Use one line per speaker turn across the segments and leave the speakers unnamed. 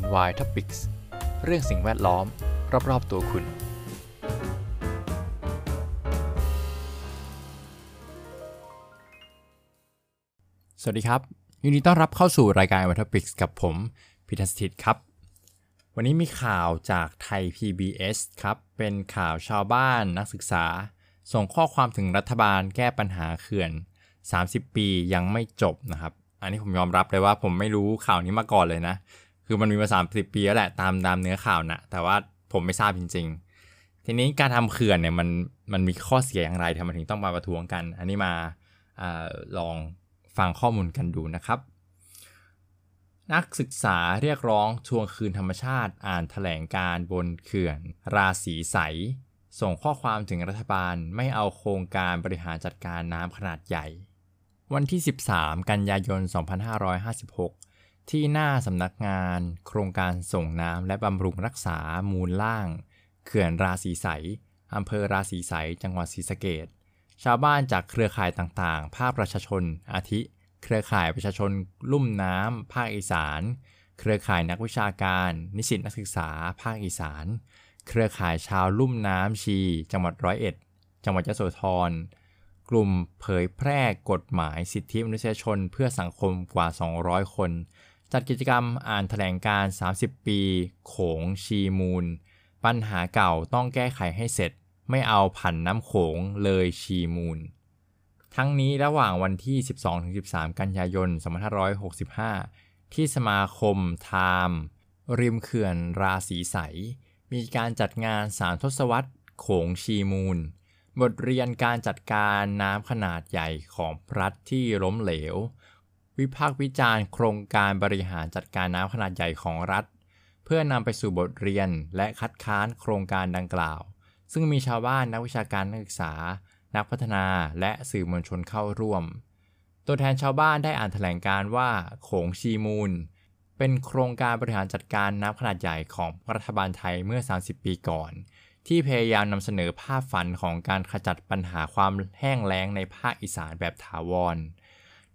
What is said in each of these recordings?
NY Topics เรื่องสิ่งแวดล้อม รอบ ๆ ตัวคุณ สวัสดีครับ ยินดีต้อนรับเข้าสู่รายการ NY Topics กับผมพิทัศทิตครับ วันนี้มีข่าวจากไทย PBS ครับ เป็นข่าวชาวบ้านนักศึกษา ส่งข้อความถึงรัฐบาลแก้ปัญหาเขื่อน 30 ปียังไม่จบนะครับ อันนี้ผมยอมรับเลยว่าผมไม่รู้ข่าวนี้มาก่อนเลยนะ คือมันมีมา30ปีแล้วแหละตามตามเนื้อข่าวนะแต่ว่าผมไม่ทราบจริง ๆ ทีนี้การทำเขื่อนเนี่ยมันมันมีข้อเสียอย่างไรทำไมถึงต้องมาประท้วงกัน อันนี้มาอลองฟังข้อมูลกันดูนะครับ นักศึกษาเรียกร้องทวงคืนธรรมชาติอ่านถแถลงการบนเขื่อน ราศีใส ส่งข้อความถึงรัฐบาลไม่เอาโครงการบริหารจัดการน้ำขนาดใหญ่ วันที่ 13 กันยายน 2556 ที่หน้าสำนักงาน โครงการส่งน้ำและบำรุงรักษามูลล่าง เขื่อนราศีใสอำเภอราศีใสจังหวัดศรีสะเกดชาวบ้านจากเครือข่ายต่างๆ ภาคประชาชน อาทิ เครือข่ายประชาชนลุ่มน้ำ ภาคอีสาน เครือข่ายนักวิชาการ นิสิตนักศึกษา ภาคอีสาน เครือข่ายชาวลุ่มน้ำชี จังหวัดร้อยเอ็ด จังหวัดยโสธร กลุ่มเผยแพร่กฎหมายสิทธิมนุษยชนเพื่อสังคมกว่า 200 คน จัดกิจกรรมอ่านแถลงการ 30 ปี โขงชีมูล ปัญหาเก่าต้องแก้ไขให้เสร็จ ไม่เอาผันน้ำโขงเลยชีมูล ทั้งนี้ระหว่างวันที่ 12-13 กันยายน 2565 ที่สมาคมไทม์ริมเขื่อนราศีใส มีการจัดงานสามทศวรรษโขงชีมูล บทเรียนการจัดการน้ำขนาดใหญ่ของรัฐที่ล้มเหลว วิพากษ์วิจารณ์โครงการบริหารจัดการน้ำขนาดใหญ่ของรัฐ เพื่อนำไปสู่บทเรียนและคัดค้านโครงการดังกล่าว ซึ่งมีชาวบ้านนักวิชาการนักศึกษา นักพัฒนาและสื่อมวลชนเข้าร่วม ตัวแทนชาวบ้านได้อ่านแถลงการว่าโขงชีมูล เป็นโครงการบริหารจัดการน้ำขนาดใหญ่ของรัฐบาลไทยเมื่อ 30 ปีก่อน ที่พยายามนำเสนอภาพฝันของการขจัดปัญหาความแห้งแล้งในภาคอีสานแบบถาวร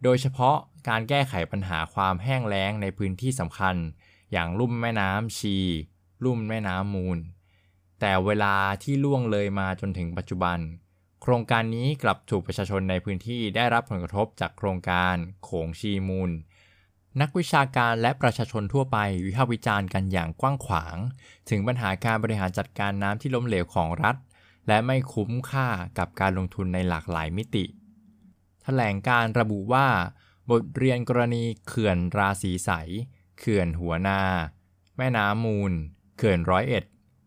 โดยเฉพาะการแก้ไขปัญหาความแห้งแล้งในพื้นที่สำคัญ อย่างลุ่มแม่น้ำชี ลุ่มแม่น้ำมูล แต่เวลาที่ล่วงเลยมาจนถึงปัจจุบัน โครงการนี้กลับถูกประชาชนในพื้นที่ได้รับผลกระทบจากโครงการโขงชีมูล นักวิชาการและประชาชนทั่วไปวิพากษ์วิจารณ์กันอย่างกว้างขวาง ถึงปัญหาการบริหารจัดการน้ำที่ล้มเหลวของรัฐ และไม่คุ้มค่ากับการลงทุนในหลากหลายมิติ ลงการระบุว่า บทเรียนกรณีเขื่อนราศีใส เขื่อนหัวนา แม่น้ำมูล เขื่อนร้อยเอ็ด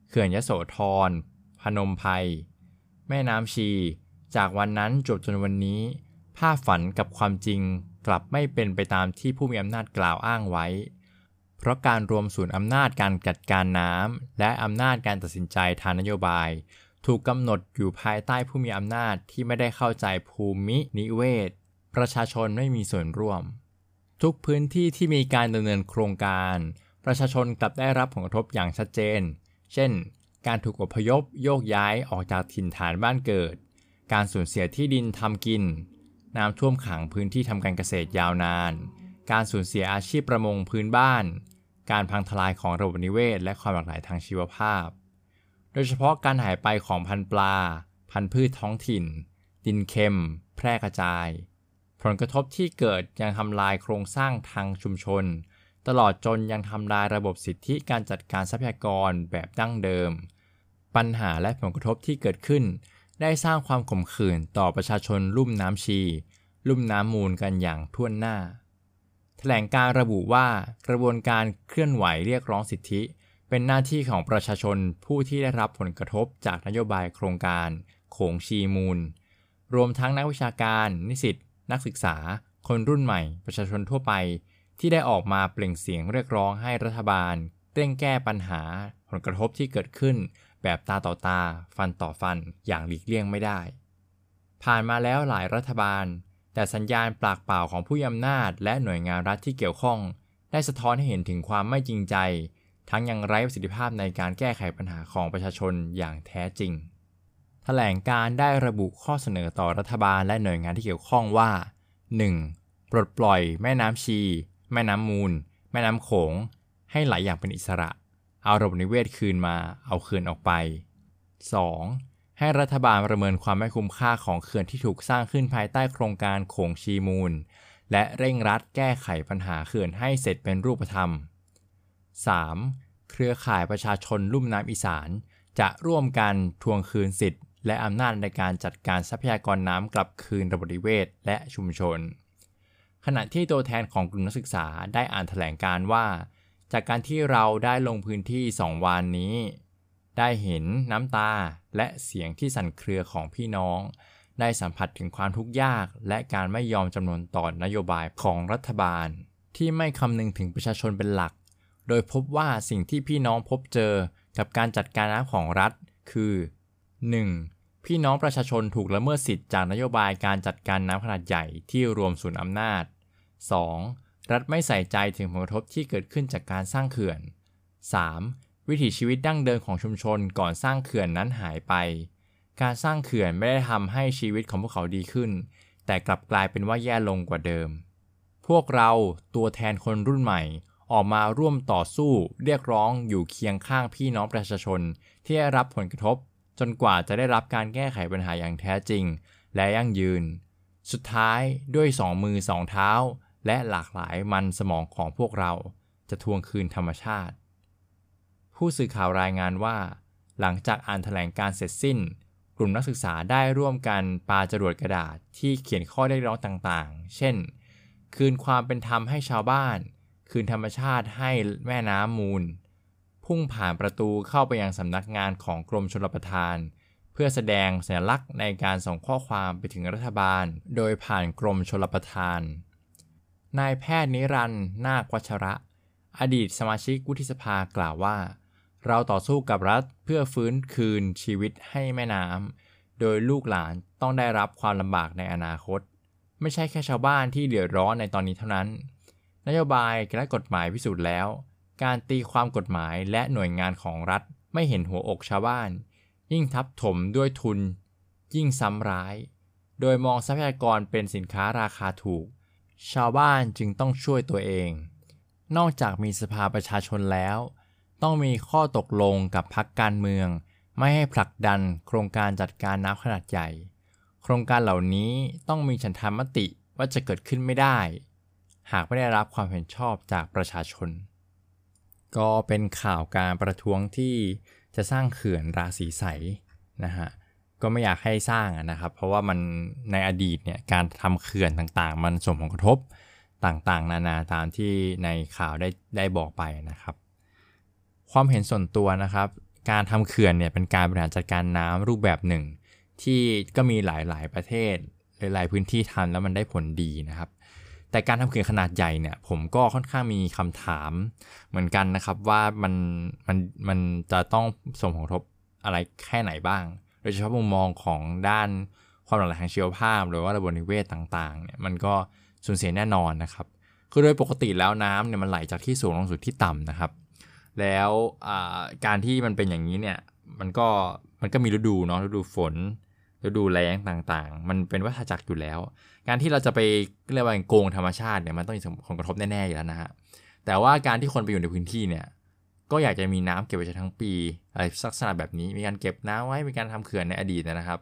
เขื่อนยโสธร พนมไพรแม่น้ำชี จากวันนั้นจบจนวันนี้ ภาพฝันกับความจริงกลับไม่เป็นไปตามที่ผู้มีอำนาจกล่าวอ้างไว้ เพราะการรวมศูนย์อำนาจการจัดการน้ำและอำนาจการตัดสินใจทางนโยบาย ถูกกำหนดอยู่ภายใต้ผู้มีอำนาจที่ไม่ได้เข้าใจภูมินิเวศ ประชาชนไม่มีส่วนร่วม ทุกพื้นที่ที่มีการดำเนินโครงการ ประชาชนกลับได้รับผลกระทบอย่างชัดเจน เช่น การถูกอพยพโยกย้ายออกจากถิ่นฐานบ้านเกิด การสูญเสียที่ดินทำกิน น้ำท่วมขังพื้นที่ทำการเกษตรยาวนาน การสูญเสียอาชีพประมงพื้นบ้าน การพังทลายของระบบนิเวศ และความหลากหลายทางชีวภาพ โดยเฉพาะการหายไปของพันธุ์ปลา พันธุ์พืชท้องถิ่น ดินเค็ม แพร่กระจาย ผลกระทบที่เกิดยังทำลายโครงสร้างทางชุมชน ตลอดจนยังทำลายระบบสิทธิการจัดการทรัพยากรแบบดั้งเดิม ปัญหาและผลกระทบที่เกิดขึ้น ได้สร้างความขมขื่นต่อประชาชนลุ่มน้ำชี ลุ่มน้ำมูลกันอย่างท่วนหน้า แถลงการระบุว่ากระบวนการเคลื่อนไหวเรียกร้องสิทธิ เป็นหน้าที่ของประชาชนผู้ที่ได้รับผลกระทบจากนโยบายโครงการโขงชีมูล รวมทั้งนักวิชาการ นิสิต นักศึกษา คนรุ่นใหม่ ประชาชนทั่วไป ที่ได้ออกมาเปล่งเสียงเรียกร้องให้รัฐบาลเร่งแก้ปัญหาผลกระทบที่เกิดขึ้น แบบตาต่อตา ฟันต่อฟัน อย่างหลีกเลี่ยงไม่ได้ ผ่านมาแล้วหลายรัฐบาล แต่สัญญาณปากเปล่าของผู้มีอำนาจ และหน่วยงานรัฐที่เกี่ยวข้อง ได้สะท้อนให้เห็นถึงความไม่จริงใจ ทั้งยังไร้ประสิทธิภาพในการแก้ไขปัญหาของประชาชนอย่างแท้จริงแถลงการได้ระบุข้อเสนอต่อรัฐบาลและหน่วยงานที่เกี่ยวข้องว่า 1. ปลดปล่อยแม่น้ำชี แม่น้ำมูล แม่น้ำโขง ให้ไหลอย่างเป็นอิสระ เอาระบบนิเวศคืนมา เอาเขื่อนออกไป 2. ให้รัฐบาลประเมินความไม่คุ้มค่าของเขื่อนที่ถูกสร้างขึ้นภายใต้โครงการโขงชีมูล และเร่งรัดแก้ไขปัญหาเขื่อนให้เสร็จเป็นรูปธรรม 3. เครือข่ายประชาชนลุ่มน้ำอีสาน จะร่วมกันทวงคืนสิทธิ์ และอำนาจในการจัดการทรัพยากรน้ำกลับคืนระบบนิเวศและชุมชน ขณะที่ตัวแทนของกลุ่มนักศึกษาได้อ่านแถลงการว่า จากการที่เราได้ลงพื้นที่สองวันนี้ ได้เห็นน้ำตาและเสียงที่สั่นเครือของพี่น้อง ได้สัมผัสถึงความทุกข์ยาก และการไม่ยอมจำนวนต่อนโยบายของรัฐบาล ที่ไม่คำนึงถึงประชาชนเป็นหลัก โดยพบว่าสิ่งที่พี่น้องพบเจอกับการจัดการน้ำของรัฐ คือ 1. พี่น้องประชาชนถูกละเมิดสิทธิ์จากนโยบายการจัดการน้ำขนาดใหญ่ที่รวมศูนย์อำนาจ 2. รัฐไม่ใส่ใจถึงผลกระทบที่เกิดขึ้นจากการสร้างเขื่อน 3. วิถีชีวิตดั้งเดิมของชุมชนก่อนสร้างเขื่อนนั้นหายไป การสร้างเขื่อนไม่ได้ทำให้ชีวิตของพวกเขาดีขึ้น แต่กลับกลายเป็นว่าแย่ลงกว่าเดิม พวกเราตัวแทนคนรุ่นใหม่ ออกมาร่วมต่อสู้เรียกร้องอยู่เคียงข้างพี่น้องประชาชน ที่ได้รับผลกระทบ จนกว่าจะได้รับการแก้ไขปัญหาอย่างแท้จริง และยั่งยืน สุดท้ายด้วยสองมือสองเท้า และหลากหลายมันสมองของพวกเรา จะทวงคืนธรรมชาติ ผู้สื่อข่าวรายงานว่า หลังจากอ่านแถลงการเสร็จสิ้น กลุ่มนักศึกษาได้ร่วมกันปาจรวดกระดาษที่เขียนข้อเรียกร้องต่างๆ เช่น คืนความเป็นธรรมให้ชาวบ้าน คืนธรรมชาติให้แม่น้ำมูล พุ่งผ่านประตูเข้าไปยังสำนักงานของกรมชลประทาน เพื่อแสดงสัญลักษณ์ในการส่งข้อความไปถึงรัฐบาล โดยผ่านกรมชลประทาน นายแพทย์นิรันดร์นาควัชระ อดีตสมาชิกวุฒิสภากล่าวว่า เราต่อสู้กับรัฐเพื่อฟื้นคืนชีวิตให้แม่น้ำโดยลูกหลานต้องได้รับความลำบากในอนาคต ไม่ใช่แค่ชาวบ้านที่เดือดร้อนในตอนนี้เท่านั้น นโยบายและกฎหมายพิสูจน์แล้ว การตีความกฎหมายและหน่วยงานของรัฐไม่เห็นหัวอกชาวบ้าน ยิ่งทับถมด้วยทุน ยิ่งซ้ำร้าย โดยมองทรัพยากรเป็นสินค้าราคาถูก ชาวบ้านจึงต้องช่วยตัวเอง นอกจากมีสภาประชาชนแล้ว ต้องมีข้อตกลงกับพรรคการเมือง ไม่ให้ผลักดันโครงการจัดการน้ำขนาดใหญ่ โครงการเหล่านี้ต้องมีฉันทามติว่าจะเกิดขึ้นไม่ได้ หากไม่ได้รับความเห็นชอบจากประชาชน ก็เป็นข่าวการประท้วงที่จะสร้างเขื่อนราศีใสนะฮะก็ไม่อยากให้สร้างนะครับ เพราะว่ามันในอดีตเนี่ยการทำเขื่อนต่างๆ มันส่งผลกระทบต่างๆ นานาตามที่ในข่าวได้ได้บอกไปนะครับ ความเห็นส่วนตัวนะครับ การทำเขื่อนเนี่ยเป็นการบริหารจัดการน้ำรูปแบบหนึ่ง ที่ก็มีหลายๆประเทศหลายๆพื้นที่ทำแล้วมันได้ผลดีนะครับ แต่การทำเขื่อนขนาดใหญ่เนี่ยผมก็ค่อนข้างมีคำถามเหมือนกันนะครับว่ามันมันมันจะต้องส่งผลกระทบอะไรแค่ไหนบ้าง โดยเฉพาะมุมมองของด้านความหลากหลายทางชีวภาพ หรือว่าระบบนิเวศต่างๆเนี่ยมันก็สูญเสียแน่นอนนะครับคือโดยปกติแล้วน้ำเนี่ยมันไหลจากที่สูงลงสู่ที่ต่ำนะครับ แล้วการที่มันเป็นอย่างนี้เนี่ยมันก็มันก็มีฤดูเนาะฤดูฝน ฤดูแล้งต่างๆ มันเป็นวัฏจักรอยู่แล้ว การที่เราจะไปเรียกว่าโกงธรรมชาติเนี่ยมันต้องมีผลกระทบแน่ๆอยู่แล้วนะฮะแต่ว่าการที่คนไปอยู่ในพื้นที่เนี่ยก็อยากจะมีน้ำเก็บไว้ใช้ทั้งปีอะไรลักษณะแบบนี้มีการเก็บน้ำไว้มีการทำเขื่อนในอดีตนะครับ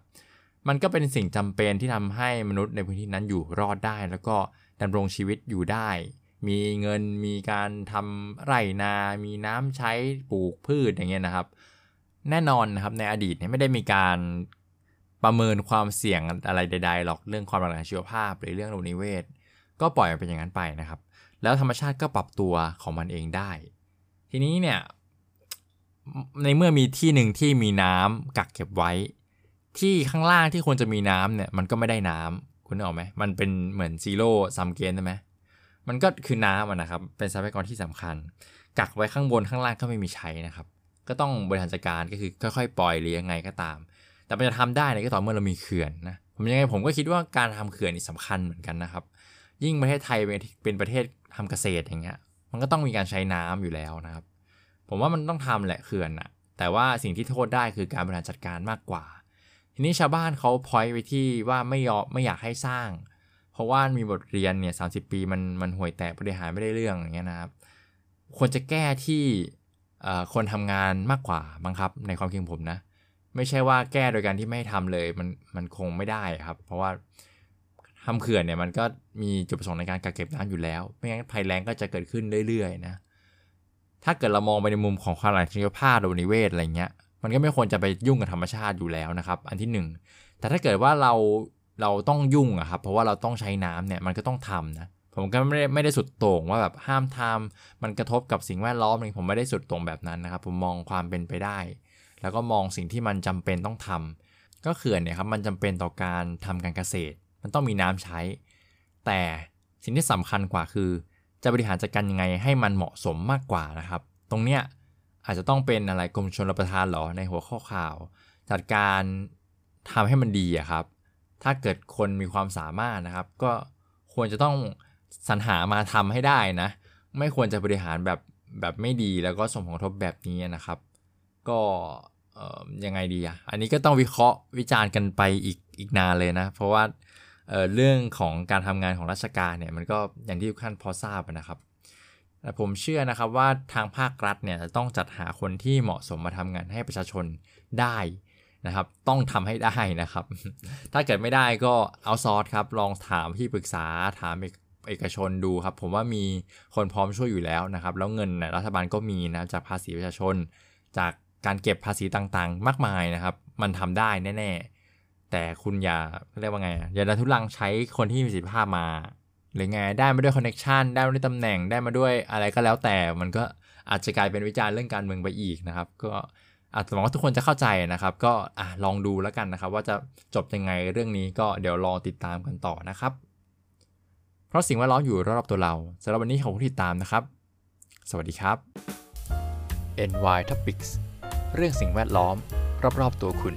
มันก็เป็นสิ่งจำเป็นที่ทำให้มนุษย์ในพื้นที่นั้นอยู่รอดได้ แล้วก็ดำรงชีวิตอยู่ได้ มีเงินมีการทำไร่นา มีน้ำใช้ปลูกพืชอย่างเงี้ยนะครับ แน่นอนนะครับในอดีตเนี่ยไม่ได้มีการ ประเมินความเสี่ยงอะไรใดๆหรอกเรื่องความหลากหลายชีวภาพหรือเรื่องระบบนิเวศ ก็ปล่อยมันเป็นอย่างนั้นไปนะครับ แล้วธรรมชาติก็ปรับตัวของมันเองได้ ทีนี้เนี่ยในเมื่อมีที่หนึ่งที่มีน้ำกักเก็บไว้ ที่ข้างล่างที่ควรจะมีน้ำเนี่ยมันก็ไม่ได้น้ำคุณนึกออกไหมมันเป็นเหมือนซีโร่ซัมเกนใช่ไหมมันก็คือน้ำนะครับ เป็นทรัพยากรที่สำคัญ กักไว้ข้างบนข้างล่างก็ไม่มีใช้นะครับ ก็ต้องบริหารจัดการก็คือค่อยๆ ปล่อยหรือยังไงก็ตาม แต่มันจะทำได้เนี่ยก็ต่อเมื่อเรามีเขื่อนนะผมยังไงผมก็คิดว่าการทำเขื่อนนี่สำคัญเหมือนกันนะครับ ยิ่งประเทศไทยเป็นประเทศทำเกษตรอย่างเงี้ย มันก็ต้องมีการใช้น้ำอยู่แล้วนะครับ ผมว่ามันต้องทำแหละเขื่อนอะแต่ว่าสิ่งที่โทษได้คือการบริหารจัดการมากกว่า ทีนี้ชาวบ้านเขาพอยไปที่ว่าไม่ยอมไม่อยากให้สร้าง เพราะว่ามีบทเรียนเนี่ยสาปีมันมันห่วยแตกบริหารไม่ได้เรื่องอย่างเงี้ยนะครับ ควรจะแก้ที่คนทำงานมากกว่าบังคับในความคิดผมนะ ไม่ใช่ว่าแก้โดยการที่ไม่ทำเลยมันมันคงไม่ได้ครับ เพราะว่าทำเขื่อนเนี่ยมันก็มีจุดประสงค์ในการกักเก็บน้ำอยู่แล้ว ไม่งั้นภัยแล้งก็จะเกิดขึ้นเรื่อยๆนะถ้าเกิดเรามองไปในมุมของความหลากหลายภาพหรือนิเวศอะไรเงี้ยมันก็ไม่ควรจะไปยุ่งกับธรรมชาติอยู่แล้วนะครับ อันที่ 1 แต่ถ้าเกิดว่าเราเราต้องยุ่งอะครับเพราะว่าเราต้องใช้น้ำเนี่ยมันก็ต้องทำนะผมก็ไม่ได้ไม่ได้สุดโต่งว่าแบบห้ามทำมันกระทบกับสิ่งแวดล้อมเลยผมไม่ได้สุดโต่งแบบนั้นนะครับ ผมมองความเป็นไปได้ แล้วก็มองสิ่งที่มันจำเป็นต้องทำก็เขื่อนเนี่ยครับมันจำเป็นต่อการทำการเกษตร มันต้องมีน้ำใช้ แต่สิ่งที่สำคัญกว่าคือ จะบริหารจัดการยังไงให้มันเหมาะสมมากกว่านะครับ ตรงเนี้ยอาจจะต้องเป็นอะไรกรมชลประทานหรอในหัวข้อข่าว จัดการทำให้มันดีอะครับ ถ้าเกิดคนมีความสามารถนะครับ ก็ควรจะต้องสรรหามาทำให้ได้นะ ไม่ควรจะบริหารแบบแบบไม่ดีแล้วก็ส่งผลกระทบแบบนี้นะครับ ก็ ยังไงดีอะ อันนี้ก็ต้องวิเคราะห์วิจารณ์กันไปอีกอีกนานเลยนะ เพราะว่าเเรื่องของการทำงานของราชการเนี่ยมันก็อย่างที่ทุกท่านพอทราบนะครับ แต่ผมเชื่อนะครับว่าทางภาครัฐเนี่ยจะต้องจัดหาคนที่เหมาะสมมาทำงานให้ประชาชนได้นะครับ ต้องทำให้ได้นะครับ ถ้าเกิดไม่ได้ก็เอาซอร์สครับ ลองถามที่ปรึกษาถามเอกชนดูครับ ผมว่ามีคนพร้อมช่วยอยู่แล้วนะครับ แล้วเงินรัฐบาลก็มีนะจากภาษีประชาชนจาก การเก็บภาษีต่างๆ มากมายนะครับ มันทำได้แน่ๆ แต่คุณอย่าเรียกว่าไง อย่าดันทุลังใช้คนที่มีประสิทธิภาพมา หรือไงได้มาด้วยคอนเน็ชันได้มาด้วยตำแหน่งได้มาด้วยอะไรก็แล้วแต่มันก็อาจจะกลายเป็นวิจารณ์เรื่องการเมืองไปอีกนะครับ ก็อาจจะหวังว่าทุกคนจะเข้าใจนะครับ ก็อลองดูแล้วกันนะครับ ว่าจะจบยังไงเรื่องนี้ก็เดี๋ยวรอติดตามกันต่อนะครับ เพราะสิ่งแวดล้อมอยู่รอบๆตัวเราสำหรับวันนี้ขอบคุณที่ติดตามนะครับ สวัสดีครับ NY Topics เรื่องสิ่งแวดล้อม รอบๆตัวคุณ